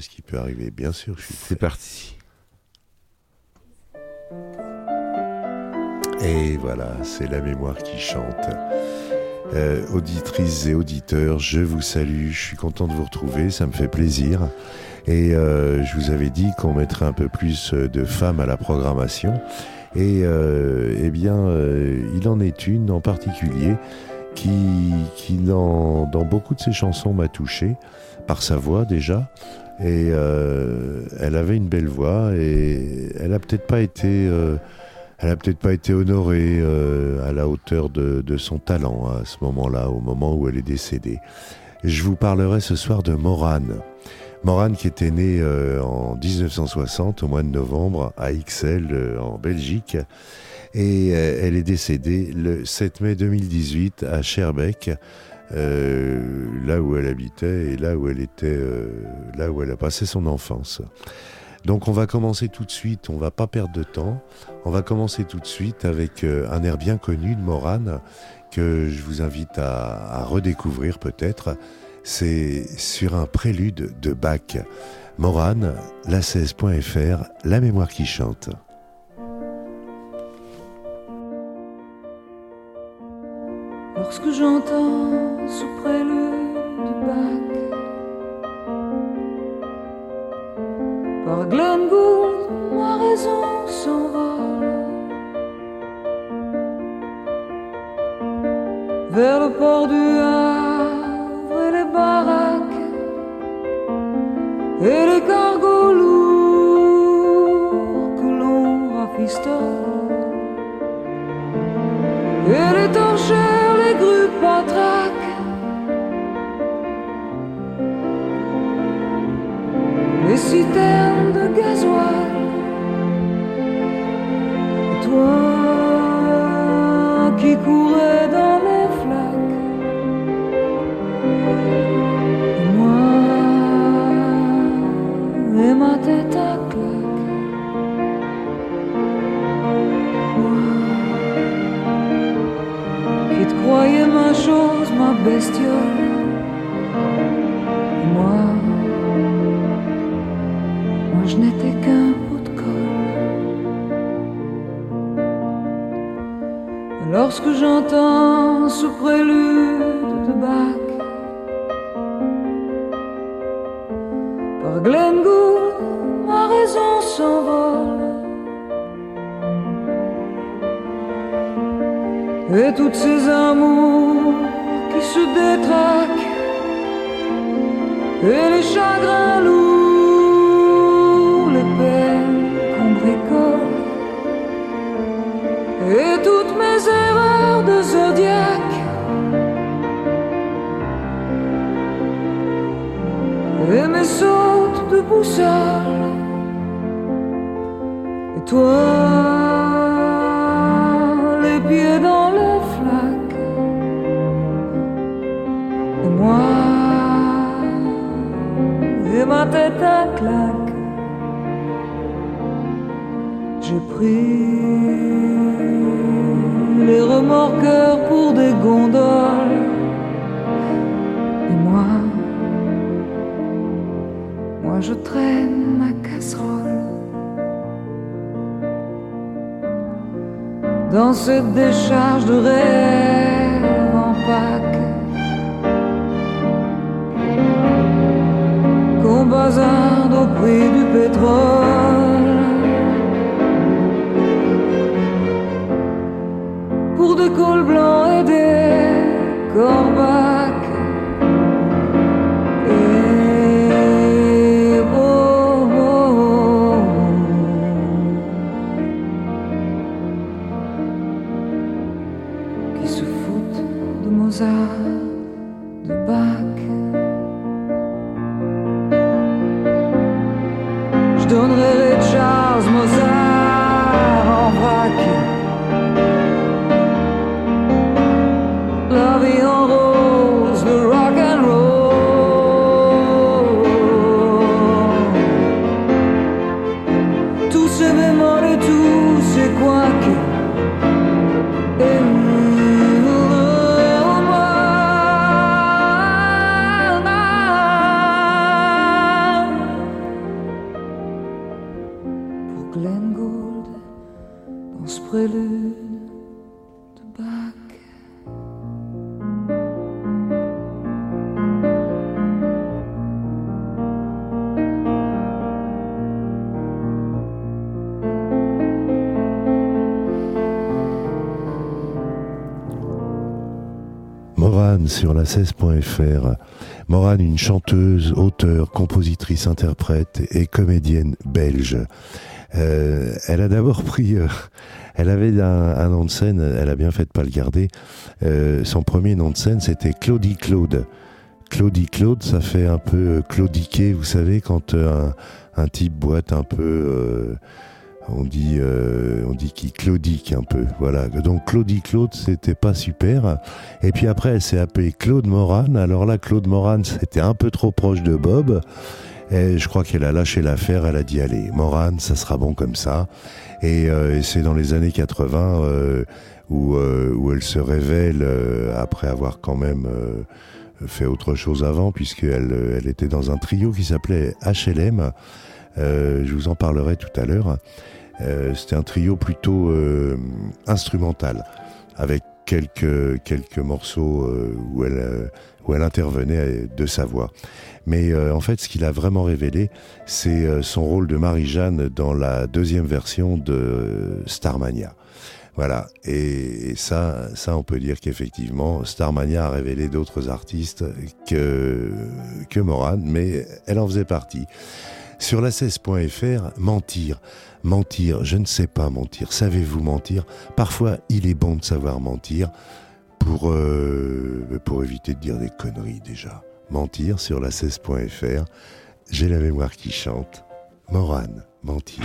ce qui peut arriver, bien sûr. C'est parti. Et voilà, c'est la mémoire qui chante. Euh, auditrices et auditeurs, je vous salue, je suis content de vous retrouver, ça me fait plaisir. Et euh, je vous avais dit qu'on mettrait un peu plus de femmes à la programmation. Et euh, eh bien, il en est une en particulier qui, qui dans, dans beaucoup de ses chansons m'a touché par sa voix déjà. Et euh, elle avait une belle voix et elle a peut-être pas été, euh, elle a peut-être pas été honorée euh, à la hauteur de, de son talent à ce moment-là, au moment où elle est décédée. Je vous parlerai ce soir de Morane. Morane qui était née euh, en 1960 au mois de novembre à Ixelles euh, en Belgique et euh, elle est décédée le 7 mai 2018 à Scherbeck euh, là où elle habitait et là où elle était euh, là où elle a passé son enfance. Donc on va commencer tout de suite, on va pas perdre de temps. On va commencer tout de suite avec un air bien connu de Morane que je vous invite à, à redécouvrir peut-être. C'est sur un prélude de Bach. Morane, la 16.fr, la mémoire qui chante. J'entends ce prélude de Bach Par Glenn ma raison s'envole. Vers le port du Havre et les baraques Et les cargos lourds que l'on rafistole. Et les torchères, les citernes de gasoil. Toi qui courais bestiole. Moi, moi je n'étais qu'un pot de colle. Lorsque j'entends ce prélude de Bach par Glenn Gould, ma raison s'envole. Et toutes ces amours se détraquent. Et les chagrins lourds, les peines qu'on bricole Et toutes mes erreurs de zodiaque Et mes sautes de boussole. Et toi, les remorqueurs pour des gondoles. Et moi, moi je traîne ma casserole. dans cette décharge de rêve en Pâques. Qu'on bazarde au prix du pétrole. 96.fr. Morane, une chanteuse, auteure, compositrice, interprète et comédienne belge. Euh, elle a d'abord pris, euh, elle avait un, nom de scène, elle a bien fait de pas le garder. Euh, son premier nom de scène, c'était Claudie Claude. Claudie Claude, ça fait un peu claudiquer, vous savez, quand un, type boite un peu on dit, qu'il claudique un peu. Donc Claudie Claude, c'était pas super. Et puis après, elle s'est appelée Claude Moran. Alors là, Claude Moran, c'était un peu trop proche de Bob. Et je crois qu'elle a lâché l'affaire, elle a dit allez, Morane, ça sera bon comme ça. Et, euh, c'est dans les années 80 euh, où, euh, où elle se révèle après avoir quand même fait autre chose avant, puisqu'elle elle était dans un trio qui s'appelait HLM. je vous en parlerai tout à l'heure. C'était un trio plutôt instrumental, avec quelques, quelques morceaux où elle, où elle intervenait de sa voix. Mais euh, en fait, ce qu'il a vraiment révélé, c'est euh, son rôle de Marie-Jeanne dans la deuxième version de Starmania. Voilà. Et, et ça, ça, on peut dire qu'effectivement, Starmania a révélé d'autres artistes que, que Morane, mais elle en faisait partie. Sur la 16.fr, mentir. Mentir, je ne sais pas mentir. Savez-vous mentir? Parfois, il est bon de savoir mentir pour, euh, éviter de dire des conneries déjà. Mentir sur la 16.fr. J'ai la mémoire qui chante. Morane, mentir.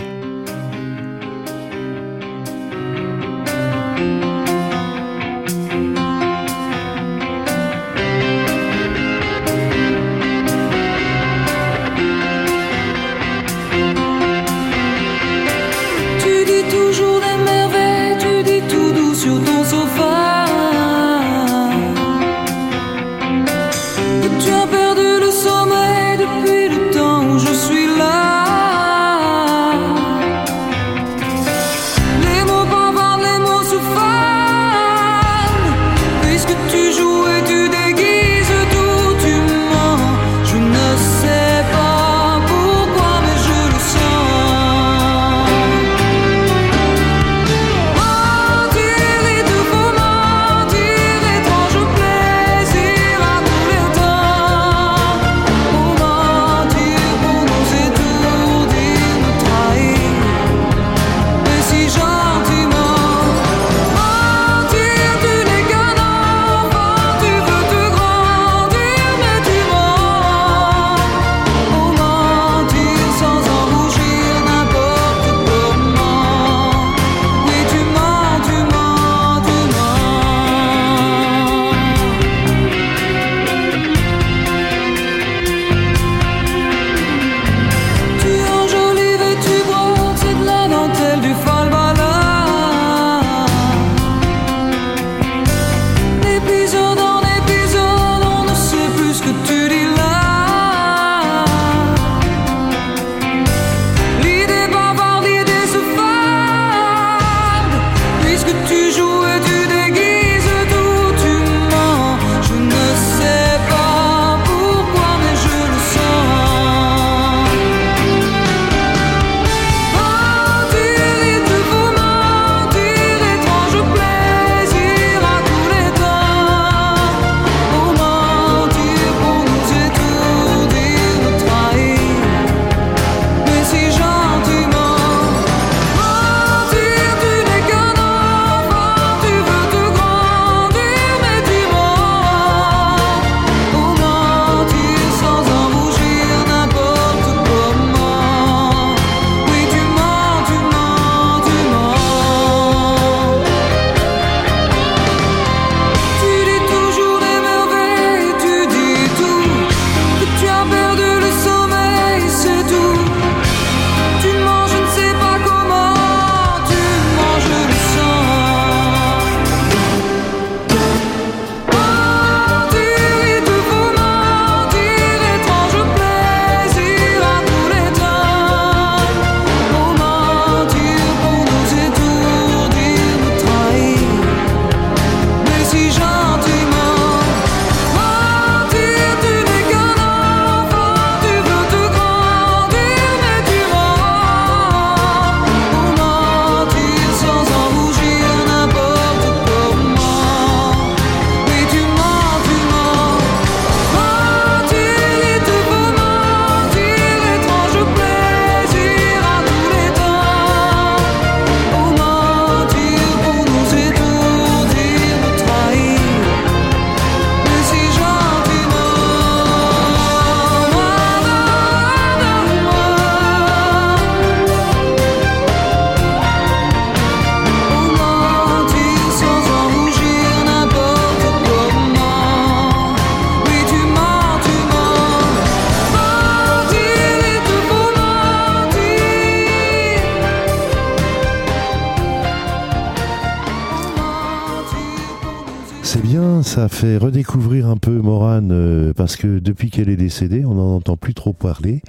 Depuis qu'elle est décédée, on n'en entend plus trop parler.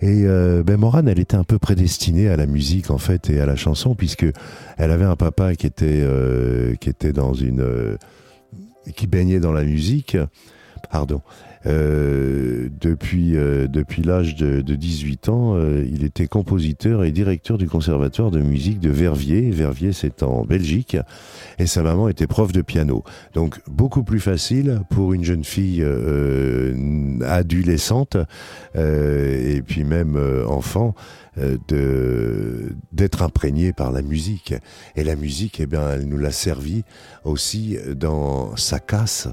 Et euh, ben Morane, elle était un peu prédestinée à la musique en fait et à la chanson puisque elle avait un papa qui était euh, qui était dans une qui baignait dans la musique. Pardon. Euh, depuis euh, depuis l'âge de, de, 18 ans, euh, il était compositeur et directeur du conservatoire de musique de Verviers. Verviers, c'est en Belgique. Et sa maman était prof de piano. Donc beaucoup plus facile pour une jeune fille adolescente et puis même enfant d'être imprégnée par la musique. Et la musique, eh bien, elle nous l'a servi aussi dans sa casse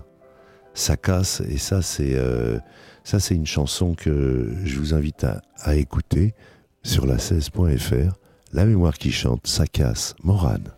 ça casse et ça c'est euh, ça c'est une chanson que je vous invite à, écouter sur la 16.fr. La mémoire qui chante, ça casse, Morane.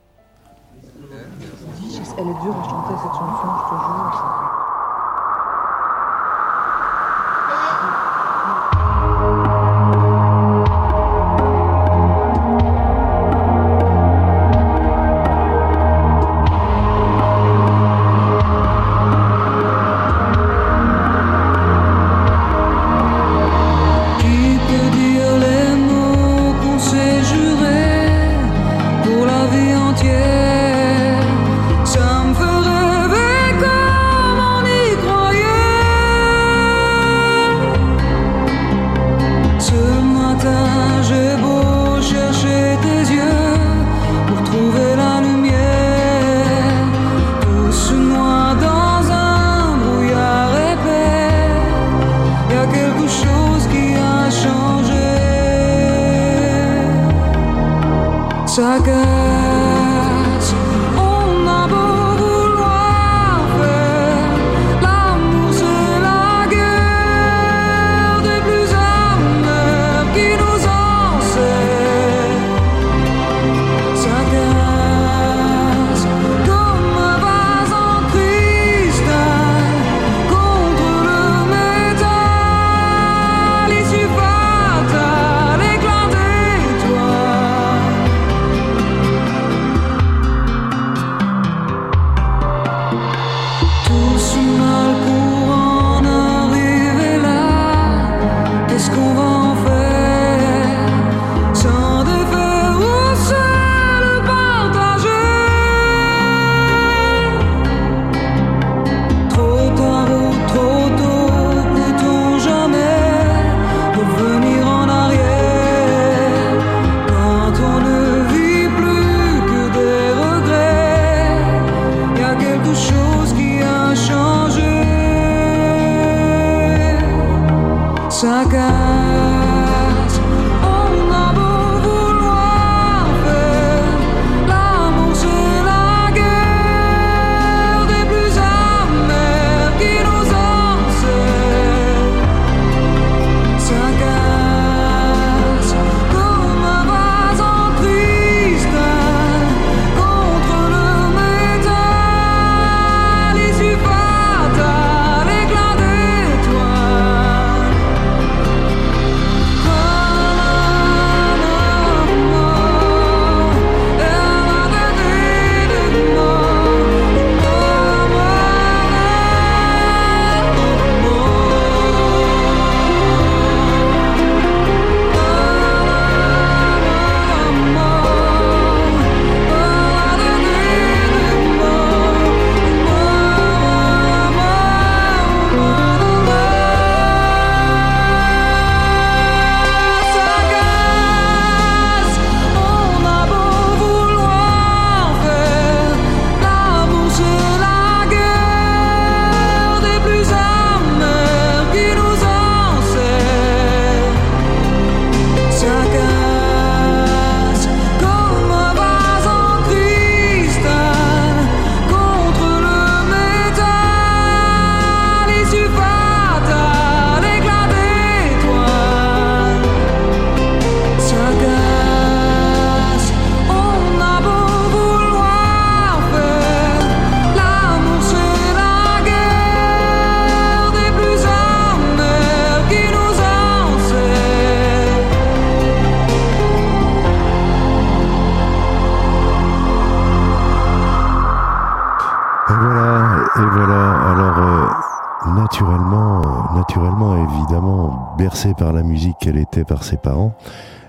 Qu'elle était par ses parents,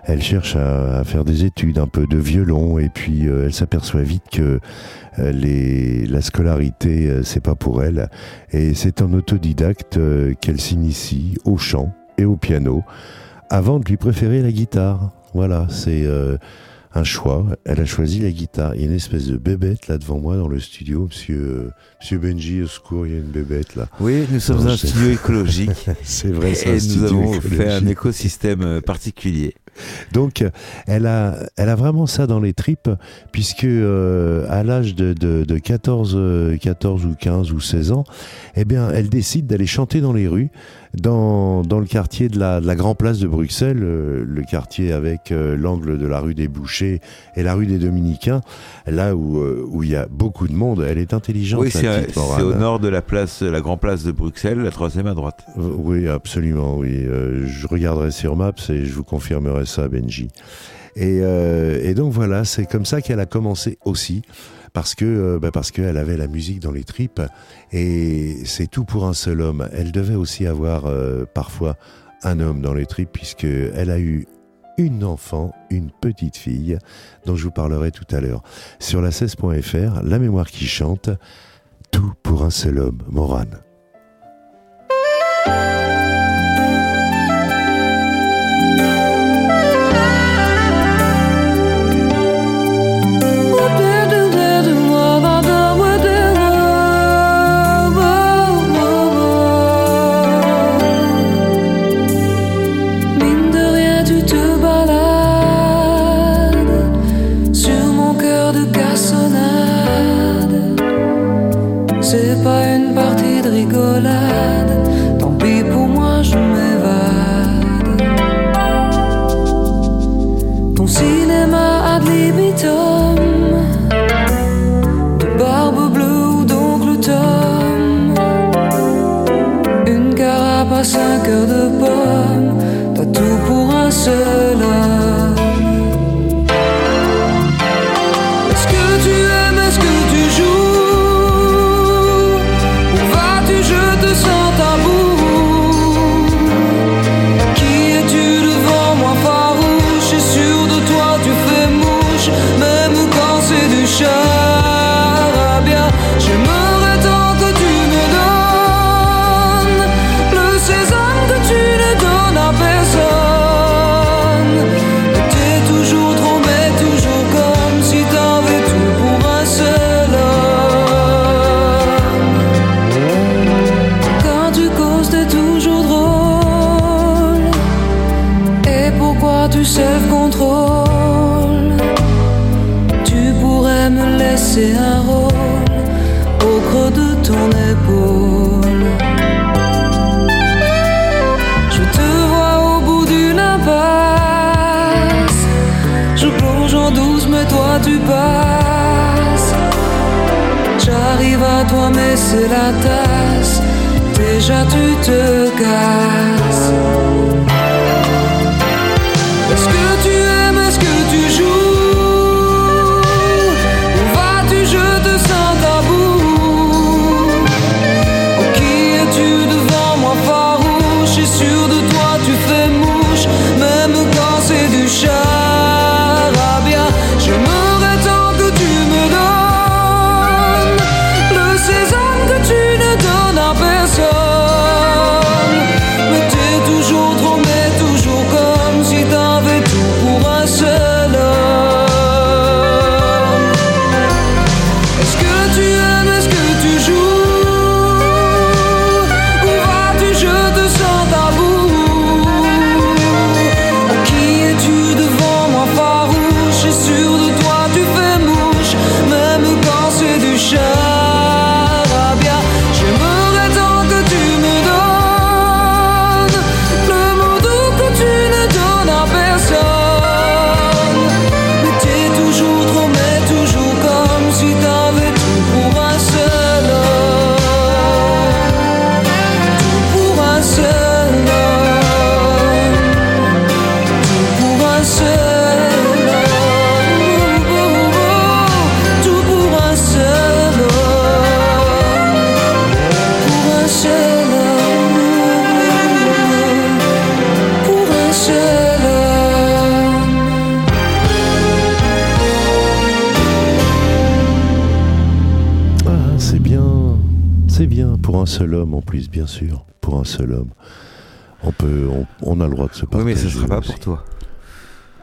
elle cherche à, faire des études, un peu de violon, et puis euh, elle s'aperçoit vite que euh, la scolarité, euh, c'est pas pour elle. Et c'est en autodidacte qu'elle s'initie au chant et au piano, avant de lui préférer la guitare. Voilà, c'est un choix. Elle a choisi la guitare. Il y a une espèce de bébête là devant moi dans le studio. Monsieur, Monsieur Benji, au secours, il y a une bébête là. Oui, nous sommes un studio écologique. c'est vrai, Et nous avons fait un écosystème particulier. Donc, elle a, elle a vraiment ça dans les tripes, puisque euh, à l'âge de, de, 14, 14 ou 15 ou 16 ans, eh bien, elle décide d'aller chanter dans les rues, dans, dans le quartier de la, de la Grand Place de Bruxelles, euh, le quartier avec euh, l'angle de la rue des Bouchers et la rue des Dominicains, là où où il y a beaucoup de monde. Elle est intelligente. Oui, c'est au nord de la place, la Grand Place de Bruxelles, la troisième à droite. oui, absolument. Oui, je regarderai sur Maps et je vous confirmerai ça, Benji. Et, euh, et donc voilà, c'est comme ça qu'elle a commencé aussi, parce que euh, bah parce qu'elle avait la musique dans les tripes, et c'est tout pour un seul homme. Elle devait aussi avoir euh, parfois un homme dans les tripes, puisque elle a eu une enfant, une petite fille, dont je vous parlerai tout à l'heure. Sur la 16.fr, La mémoire qui chante, tout pour un seul homme, Morane. Bien sûr. Pour un seul homme. On peut, on, on a le droit de se Oui, partager. mais ce sera pas aussi. pour toi.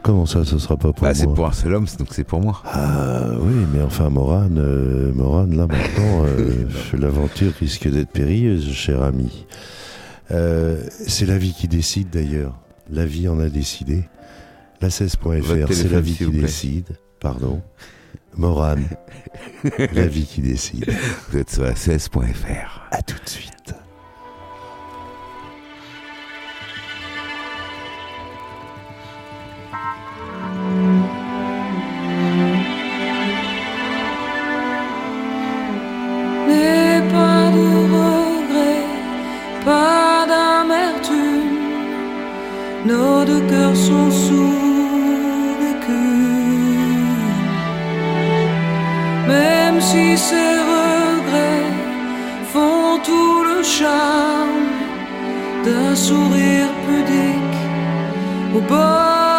Comment ça, ce sera pas pour Bah, c'est moi pour un seul homme, donc c'est pour moi. Ah oui, mais enfin, Morane, euh, Morane, là maintenant, euh, l'aventure risque d'être périlleuse, cher ami. Euh, c'est la vie qui décide d'ailleurs. La vie en a décidé. La 16.fr, Votre c'est la vie qui décide. Pardon. Morane, la vie qui décide. Vous êtes sur la 16.fr. À tout de suite. Nos deux cœurs sont sous l'écume. Même si ces regrets font tout le charme d'un sourire pudique au bord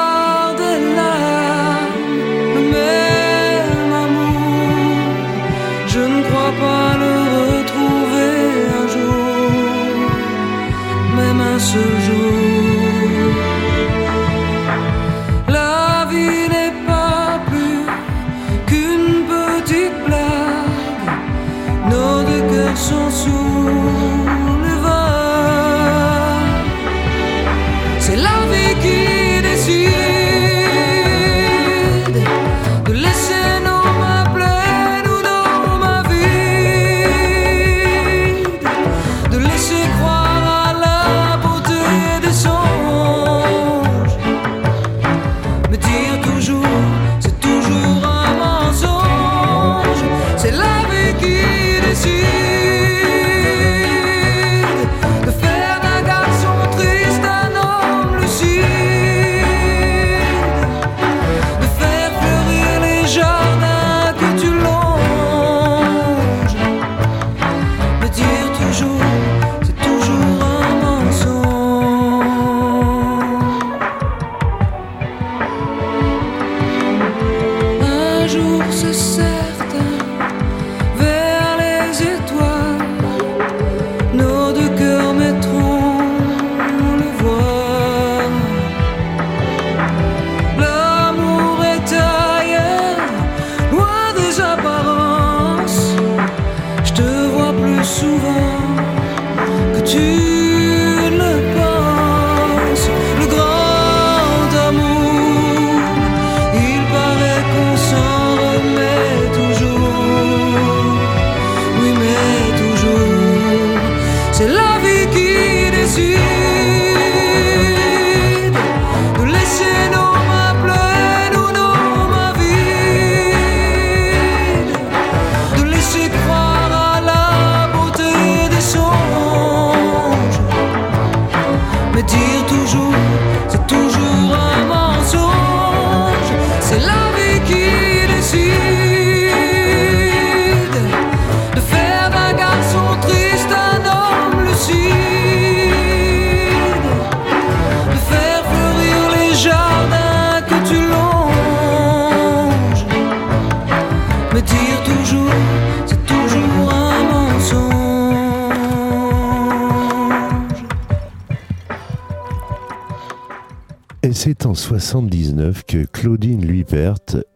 79 que Claudine Luipert,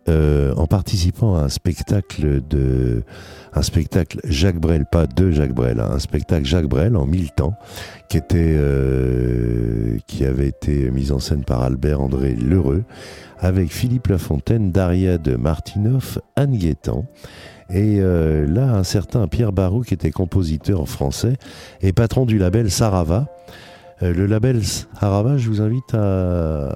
euh, en participant à un spectacle de, un spectacle Jacques Brel, pas de Jacques Brel, hein, un spectacle Jacques Brel en mille temps, qui était, euh, qui avait été mis en scène par Albert André Lheureux, avec Philippe Lafontaine, Daria de Martinoff, Anne Guétan. Et euh, là, un certain Pierre Barou, qui était compositeur français et patron du label Sarava, le label Sarava, je vous invite à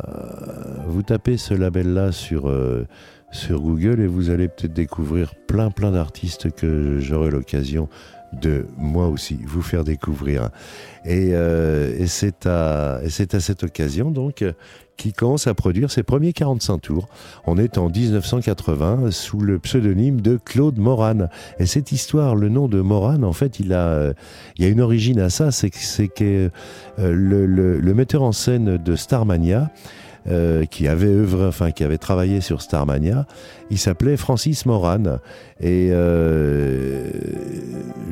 vous taper ce label-là sur, euh, sur Google et vous allez peut-être découvrir plein plein d'artistes que j'aurai l'occasion de moi aussi vous faire découvrir. Et, euh, et c'est à, cette occasion donc qu'il commence à produire ses premiers 45 tours. On est en 1980 sous le pseudonyme de Claude Morane. Et cette histoire, le nom de Morane, en fait, il a, il y a une origine à ça, c'est que, que euh, le- le metteur en scène de Starmania euh, qui avait œuvré, enfin qui avait travaillé sur Starmania. Il s'appelait Francis Moran et euh,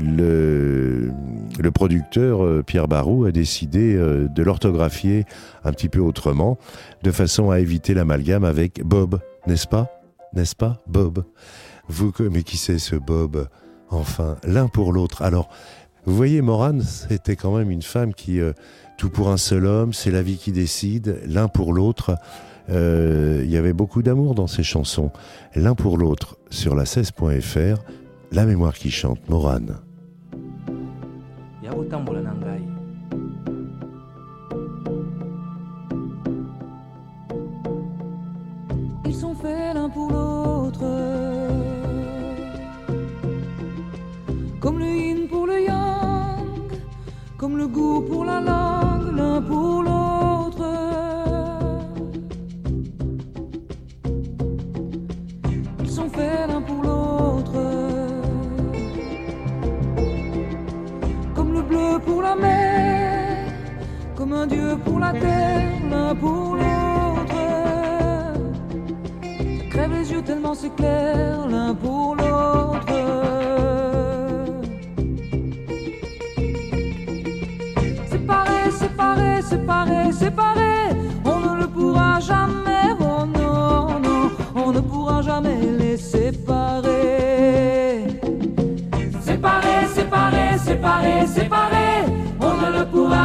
le, le producteur euh, Pierre Barou a décidé de l'orthographier un petit peu autrement, de façon à éviter l'amalgame avec Bob, n'est-ce pas? N'est-ce pas Bob? Vous, mais qui c'est ce Bob? Enfin, l'un pour l'autre. Alors, vous voyez, Morane, c'était quand même une femme qui, euh, tout pour un seul homme, c'est la vie qui décide, l'un pour l'autre. Euh, Il y avait beaucoup d'amour dans ses chansons. L'un pour l'autre, sur la 16.fr, la mémoire qui chante, Morane. Goût pour la langue, l'un pour l'autre. Ils sont faits l'un pour l'autre. Comme le bleu pour la mer, comme un dieu pour la terre, l'un pour l'autre crève les yeux tellement c'est clair l'un pour l'autre. Séparés, séparés, on ne le pourra jamais, oh non, non, on ne pourra jamais les séparer. Séparés, séparés, séparés, séparés, on ne le pourra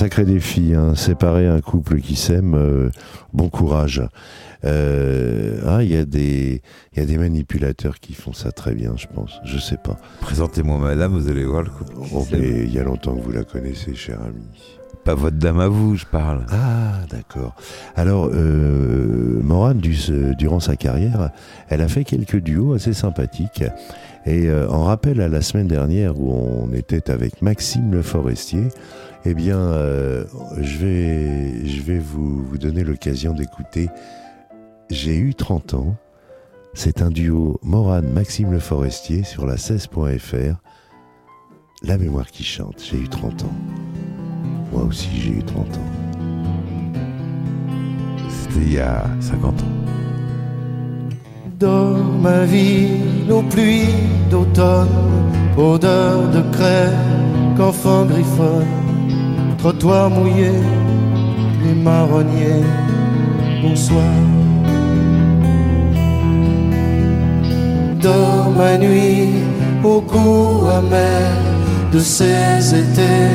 sacré défi, hein, séparer un couple qui s'aime. euh, bon courage. Euh, ah, il y a des, y a des manipulateurs qui font ça très bien, je pense. Je sais pas. Présentez-moi madame, vous allez voir le couple. Oh, mais il y a longtemps que vous la connaissez, cher ami. Pas votre dame à vous, je parle. Ah, d'accord. Alors, euh, Morane, du- durant sa carrière, elle a fait quelques duos assez sympathiques. Et euh, en rappel à la semaine dernière où on était avec Maxime Le Forestier, eh bien, euh, je vais, je vais vous, vous donner l'occasion d'écouter J'ai eu 30 ans C'est un duo Morane-Maxime Le Forestier sur la 16.fr. La mémoire qui chante, j'ai eu 30 ans. Moi aussi j'ai eu 30 ans. C'était il y a 50 ans. Dans ma ville, aux pluies d'automne, odeur de craie, qu'enfant griffonne, trottoir mouillé, les marronniers, bonsoir. Dans ma nuit, au goût amer de ces étés,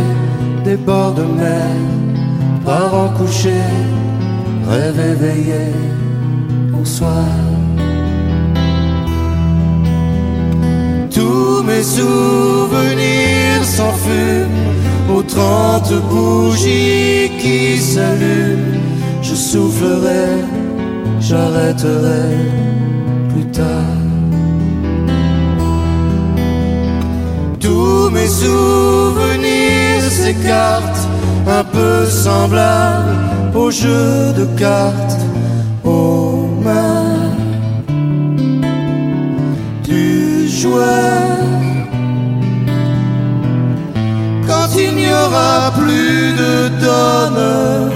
des bords de mer, parents couchés, rêve éveillé, bonsoir. Tous mes souvenirs s'enfument aux trente bougies qui s'allument. Je soufflerai, j'arrêterai plus tard. Tous mes souvenirs s'écartent, un peu semblables au jeu de cartes, aux mains du joueur. Il n'y aura plus de donneur,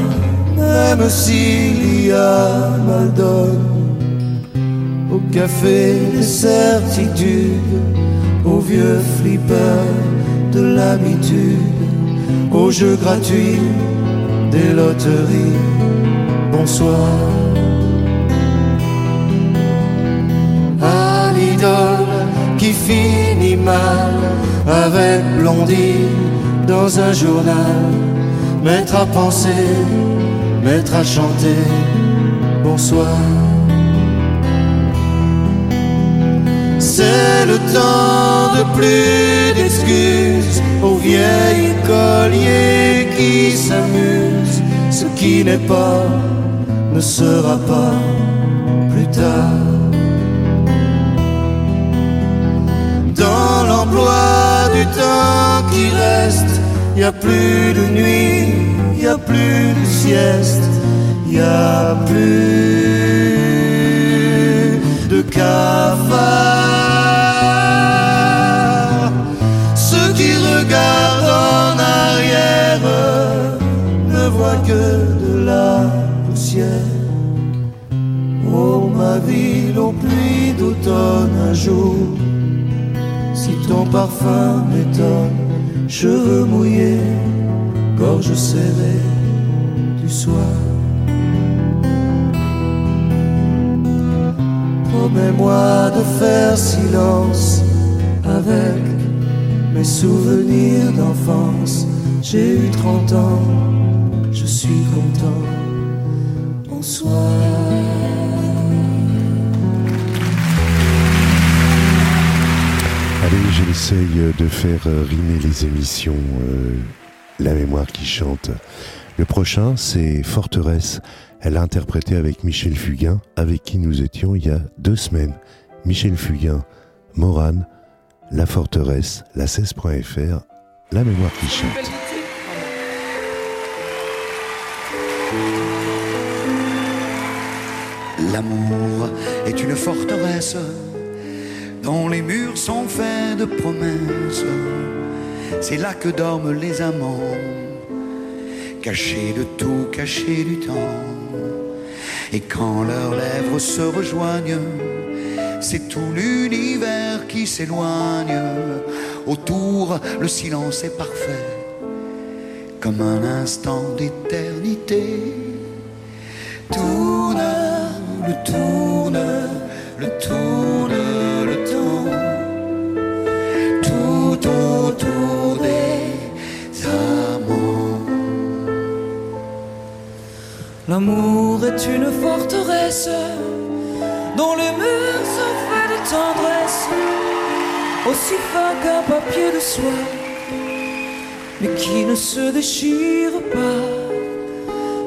même s'il y a mal donne, au café des certitudes, au vieux flipper de l'habitude, au jeu gratuit des loteries. Bonsoir. à l'idole qui finit mal avec Blondie dans un journal, mettre à penser, mettre à chanter. Bonsoir. C'est le temps de plus d'excuses aux vieilles colliers qui s'amusent. Ce qui n'est pas ne sera pas plus tard. Dans l'emploi du temps qui reste, y a plus de nuit, y a plus de sieste, y a plus de cafard. Ceux qui regardent en arrière ne voient que de la poussière. Oh ma ville, aux pluies d'automne un jour, si ton parfum cheveux mouillés, gorge serrée du soir. Promets-moi de faire silence avec mes souvenirs d'enfance. J'ai eu 30 ans, je suis de faire euh, rimer les émissions euh, La mémoire qui chante. Le prochain, c'est Forteresse. Elle a interprété avec Michel Fugain, avec qui nous étions il y a deux semaines. Michel Fugain, Morane, La Forteresse, la 16.fr, La mémoire qui chante. L'amour est une forteresse les murs sont faits de promesses. C'est là que dorment les amants, cachés de tout, cachés du temps. Et quand leurs lèvres se rejoignent, c'est tout l'univers qui s'éloigne. Autour, le silence est parfait, comme un instant d'éternité. Tourne, le tourne, le tourne, L'amour est une forteresse dont les murs sont faits de tendresse, aussi fin qu'un papier de soie, mais qui ne se déchire pas.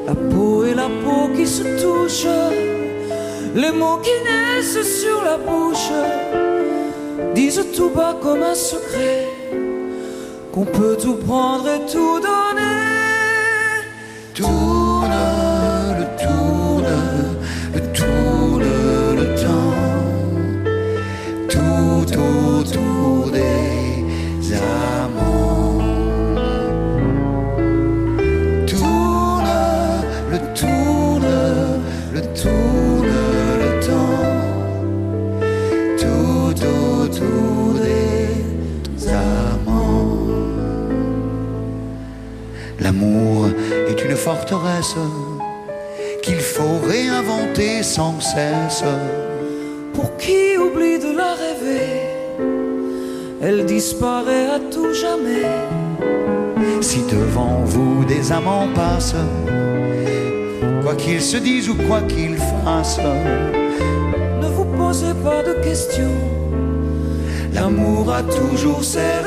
La peau et la peau qui se touchent, les mots qui naissent sur la bouche, disent tout bas comme un secret qu'on peut tout prendre et tout donner. Forteresse qu'il faut réinventer sans cesse. Pour qui oublie de la rêver, elle disparaît à tout jamais. Si devant vous des amants passent, quoi qu'ils se disent ou quoi qu'ils fassent, Ne vous posez pas de questions, l'amour a toujours ses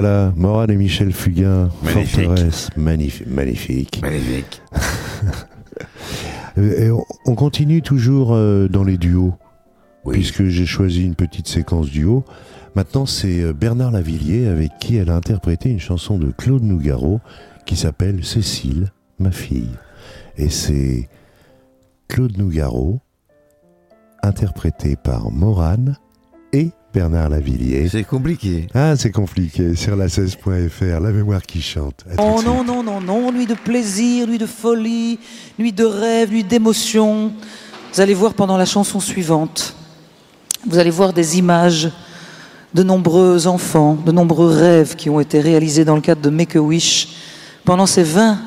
voilà, Morane et Michel Fugain, Magnifique. Forteresse, magnifique. magnifique. Magnifique. Et on, on continue toujours euh, dans les duos, Oui. puisque j'ai choisi une petite séquence duo. Maintenant, c'est euh, Bernard Lavillier avec qui elle a interprété une chanson de Claude Nougaro qui s'appelle Cécile, ma fille. Et c'est Claude Nougaro, interprété par Morane Bernard Lavillier. C'est compliqué. Ah, c'est compliqué. Sur la 16.fr, la mémoire qui chante. À Oh non, non, non, non, nuit de plaisir, nuit de folie, nuit de rêve, nuit d'émotion. Vous allez voir pendant la chanson suivante, vous allez voir des images de nombreux enfants, de nombreux rêves qui ont été réalisés dans le cadre de Make-A-Wish pendant ces 20,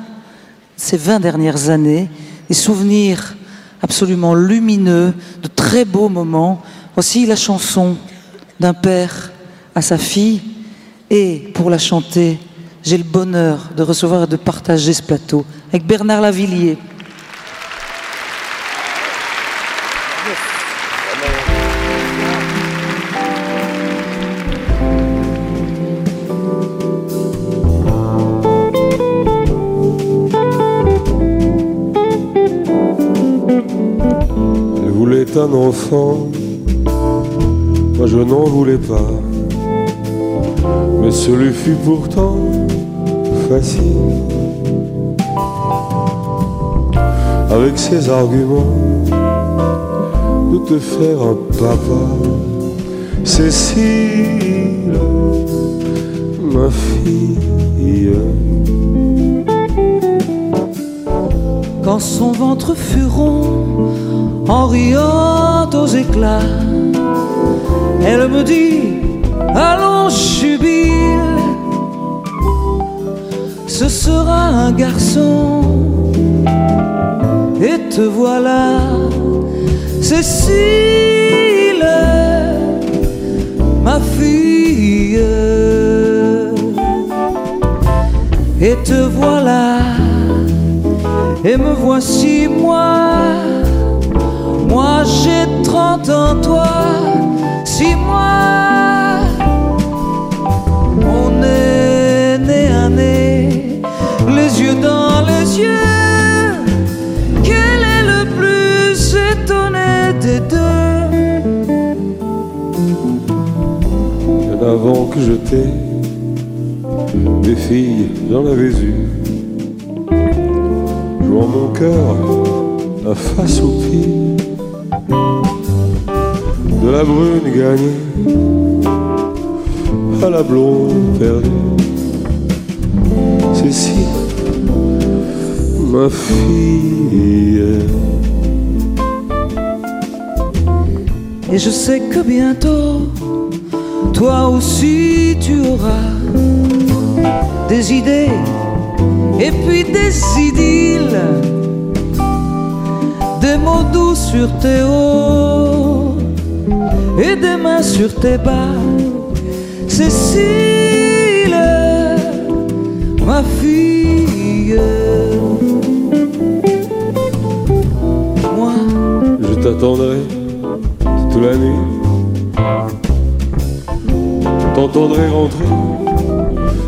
ces 20 dernières années, des souvenirs absolument lumineux, de très beaux moments. Voici la chanson d'un père à sa fille et pour la chanter, j'ai le bonheur de recevoir et de partager ce plateau avec Bernard Lavillier. Elle voulait un enfant, je n'en voulais pas. Mais ce lui fut pourtant facile. Avec ses arguments, de te faire un papa. Cécile, ma fille. Quand son ventre fut rond, en riant aux éclats, elle me dit Allons, jubile, ce sera un garçon. Et te voilà, Cécile, ma fille. Et te voilà. Et me voici moi, moi j'ai 30 ans, toi, si moi, on est né à nez, les yeux dans les yeux, quel est le plus étonné des deux? Bien avant que je t'ai, des filles, j'en avais eu. Jouant mon cœur à face au pied de la brune gagnée à la blonde perdue. Cécile, ma fille. Et je sais que bientôt, toi aussi tu auras des idées et puis des idylles, des mots doux sur tes hauts et des mains sur tes bas. Cécile, ma fille. Moi, je t'attendrai toute la nuit. T'entendrai rentrer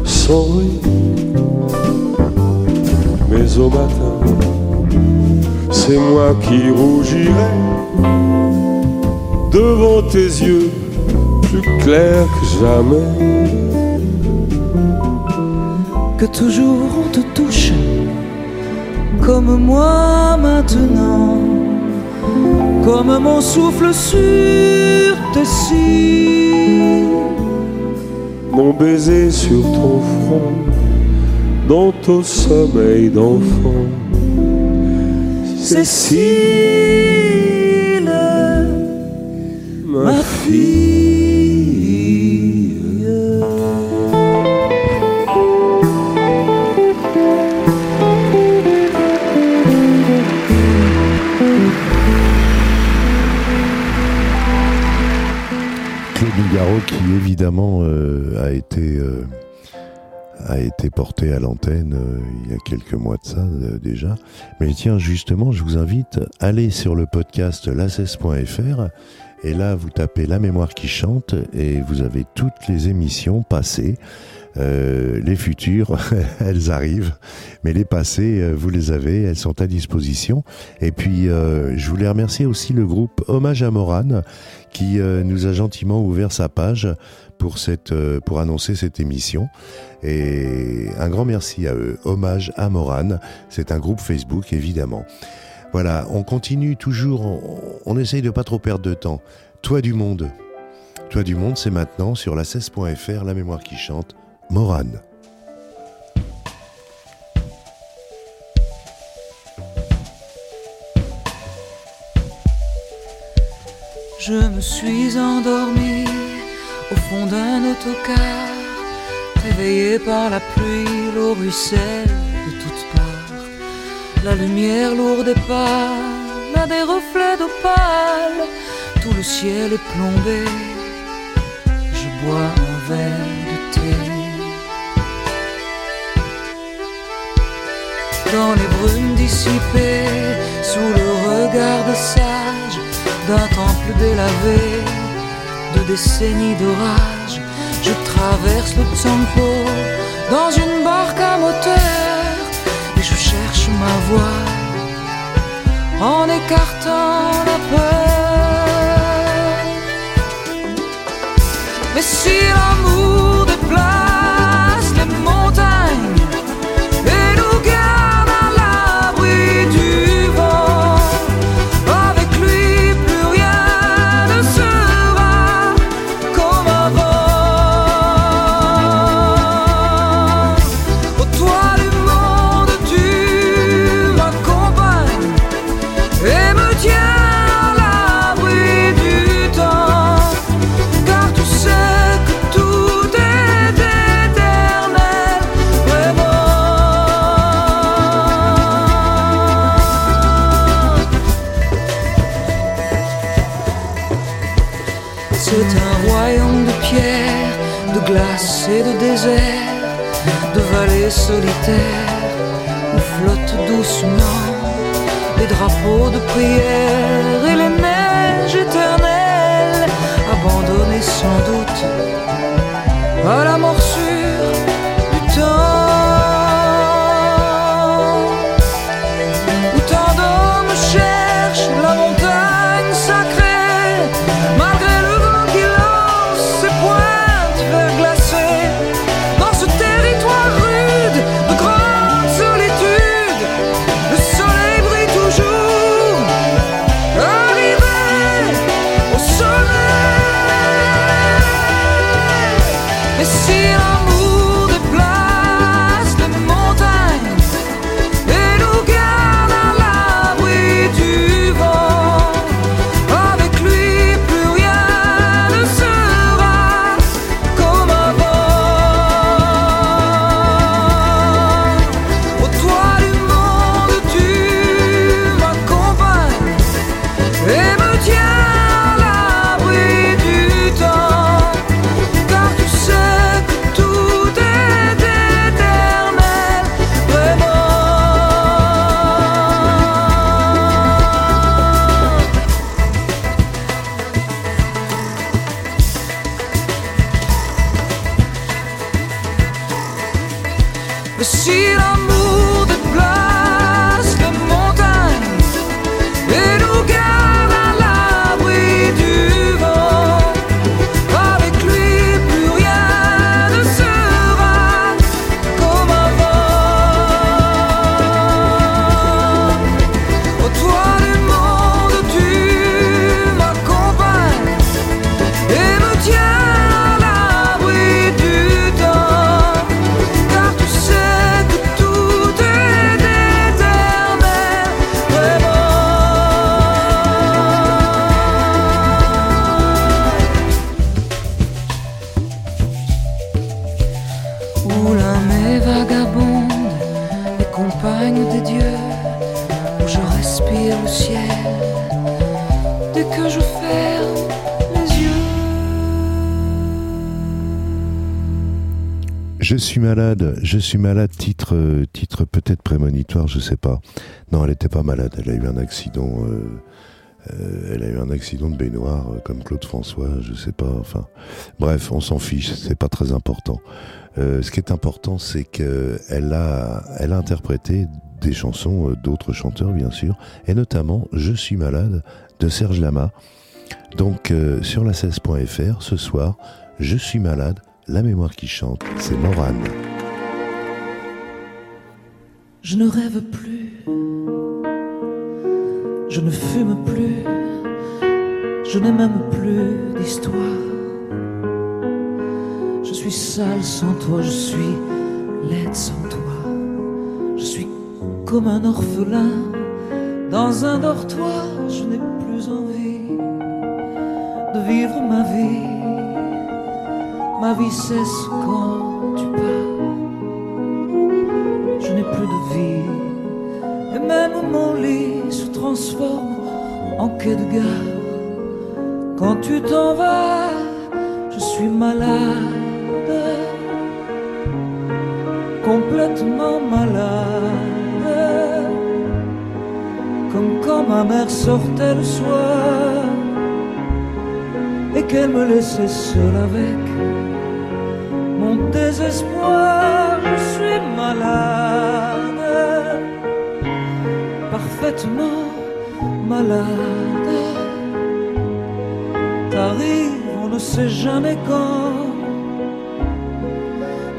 sans bruit. Mais au matin, c'est moi qui rougirai devant tes yeux, plus clairs que jamais. Que toujours on te touche comme moi maintenant, comme mon souffle sur tes cils. Mon baiser sur ton front, dans ton sommeil d'enfant. Cécile, ma fille. Claude Nougaro qui évidemment euh, a été euh, a été porté à l'antenne euh, il y a quelques mois de ça déjà. Mais tiens, justement, je vous invite à aller sur le podcast lasses.fr et là vous tapez La mémoire qui chante et vous avez toutes les émissions passées. Euh, les futures, elles arrivent, mais les passées, euh, vous les avez, elles sont à disposition. Et puis, euh, je voulais remercier aussi le groupe Hommage à Morane, qui nous a gentiment ouvert sa page pour cette, pour annoncer cette émission. Et un grand merci à eux. Hommage à Morane, c'est un groupe Facebook évidemment. Voilà, on continue toujours, on, essaye de pas trop perdre de temps. Toi du monde. Toi du monde, c'est maintenant sur la 16.fr, la mémoire qui chante, Morane. Je me suis endormi au fond d'un autocar, réveillé par la pluie, l'eau ruisselle. La lumière lourde et pâle a des reflets d'opale, tout le ciel est plombé. Je bois un verre de thé. Dans les brumes dissipées, sous le regard des sages d'un temple délavé, de décennies d'orage, je traverse le Tsampo dans une barque à moteur ma en écartant la peur. Mais si l'amour déplace où flottent doucement. Les drapeaux de prière et les neiges éternelles, abandonnées sans doute à la morsure je suis malade, titre, titre peut-être prémonitoire, je sais pas. Non, elle n'était pas malade, elle a eu un accident. euh, euh, elle a eu un accident de baignoire, euh, comme Claude François, je sais pas. Enfin, bref, on s'en fiche, c'est pas très important. Ce qui est important, c'est qu'elle a, elle a interprété des chansons d'autres chanteurs, bien sûr, et notamment Je suis malade de Serge Lama. Donc, sur la 16.fr, ce soir, Je suis malade, la mémoire qui chante, c'est Morane. Je ne rêve plus, je ne fume plus, je n'ai même plus d'histoire. Je suis sale sans toi, je suis laide sans toi. Je suis comme un orphelin dans un dortoir. Je n'ai plus envie de vivre ma vie. Ma vie cesse quand tu pars je n'ai plus de vie. Et même mon lit se transforme en quai de gare. Quand tu t'en vas, je suis malade. Complètement malade. Comme quand ma mère sortait le soir et qu'elle me laissait seule avec désespoir, je suis malade, parfaitement malade. T'arrives, on ne sait jamais quand.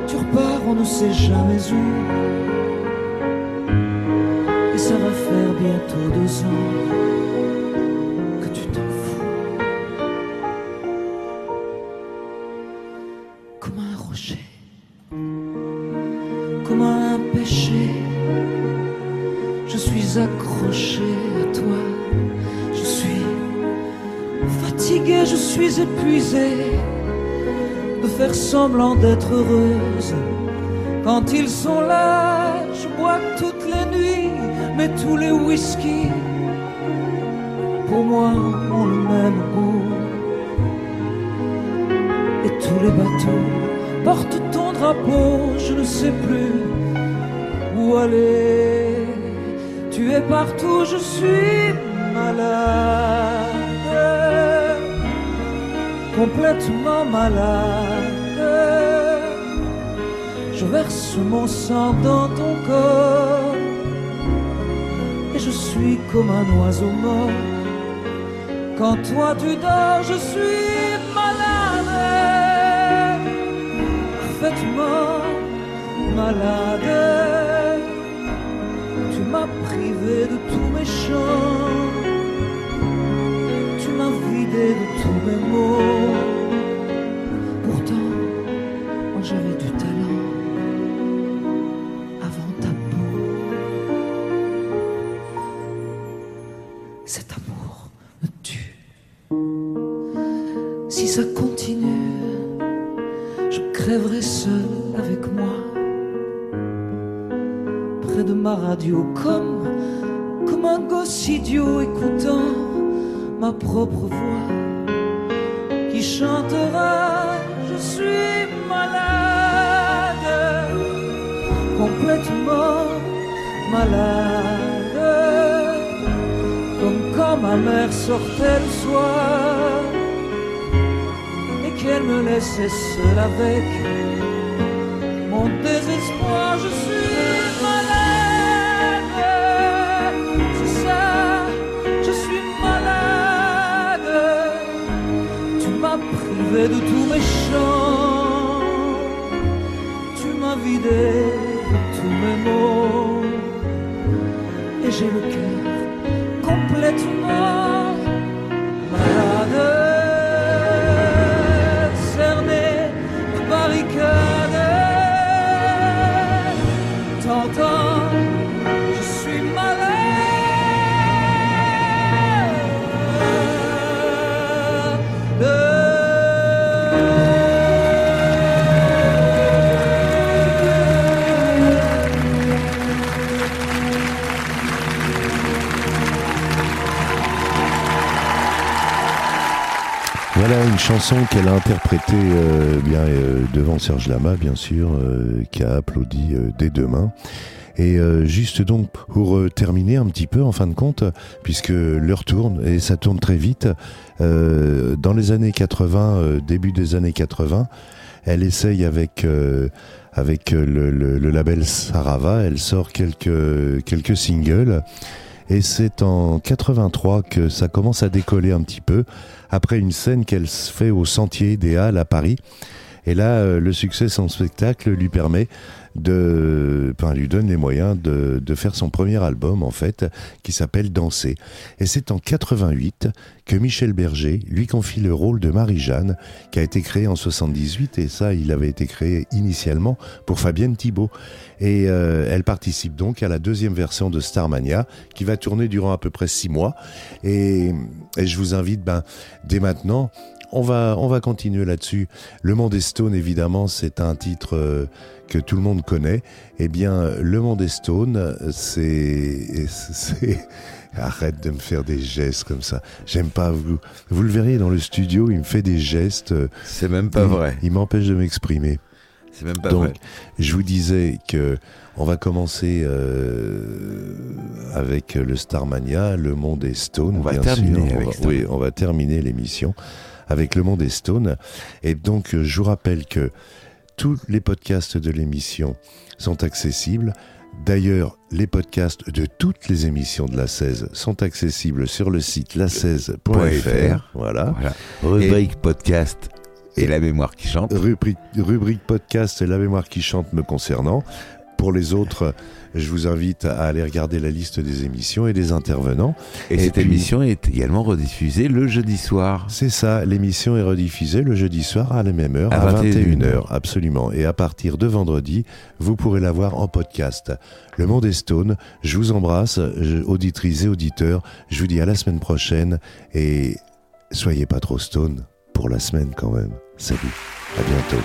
Tu repars, on ne sait jamais où. Et ça va faire bientôt deux ans à toi, je suis fatigué, je suis épuisé. De faire semblant d'être heureuse. Quand ils sont là, je bois toutes les nuits, mais tous les whisky, pour moi, ont le même goût. Et tous les bateaux portent ton drapeau, je ne sais plus où aller. Tu es partout, je suis malade, complètement malade. Je verse mon sang dans ton corps et je suis comme un oiseau mort. Quand toi tu dors, je suis malade, parfaitement malade. Tu m'as vidé de tous mes mots. Pourtant, j'avais du talent avant ta peau. Cet amour me tue. Si ça continue, je crèverai seul avec moi. Près de ma radio, comme ma propre voix qui chantera Je suis malade, complètement malade, comme quand ma mère sortait le soir et qu'elle me laissait seule avec de tous mes chants, tu m'as vidé de tous mes mots, et j'ai le cœur chanson qu'elle a interprétée euh, bien euh, devant Serge Lama, bien sûr, euh, qui a applaudi euh, dès demain. Et euh, juste donc pour euh, terminer un petit peu en fin de compte, puisque l'heure tourne et ça tourne très vite, dans les années 80, euh, début des années 80, elle essaye avec avec le, le- le label Sarava, elle sort quelques quelques singles. Et c'est en 83 que ça commence à décoller un petit peu, après une scène qu'elle fait au Sentier des Halles à Paris. Et là, euh, le succès de spectacle lui permet de, enfin, lui donne les moyens de, de faire son premier album, en fait, qui s'appelle Danser. Et c'est en 88 que Michel Berger lui confie le rôle de Marie-Jeanne, qui a été créé en 78, et ça, il avait été créé initialement pour Fabienne Thibault. Et euh, elle participe donc à la deuxième version de Starmania, qui va tourner durant à peu près six mois. Et, et je vous invite, ben, dès maintenant, on va, on va continuer là-dessus. Le Monde des Stones, évidemment, c'est un titre euh, que tout le monde connaît. Eh bien, Le Monde des Stones, c'est, arrête de me faire des gestes comme ça. J'aime pas vous. Vous le verrez dans le studio, il me fait des gestes. C'est même pas il- vrai. Il m'empêche de m'exprimer. C'est même pas Donc, vrai. je vous disais que on va commencer euh, avec le Starmania, le monde est Stone. On va terminer sûr. avec on va, Stone. Oui, on va terminer l'émission avec le monde est Stone. Et donc, je vous rappelle que tous les podcasts de l'émission sont accessibles. D'ailleurs, les podcasts de toutes les émissions de la 16 sont accessibles sur le site la16.fr. Voilà. Voilà. Rubrique podcast et la mémoire qui chante. Rubrique, rubrique podcast La mémoire qui chante me concernant. Pour les autres, je vous invite à aller regarder la liste des émissions et des intervenants. Et, Et cette puis- émission est également rediffusée le jeudi soir. C'est ça, l'émission est rediffusée le jeudi soir à la même heure, À à, 21 21h, absolument. Et à partir de vendredi, vous pourrez la voir en podcast. Le monde est stone, je vous embrasse, auditrices et auditeurs, je vous dis à la semaine prochaine et soyez pas trop stone pour la semaine quand même. Salut, à bientôt.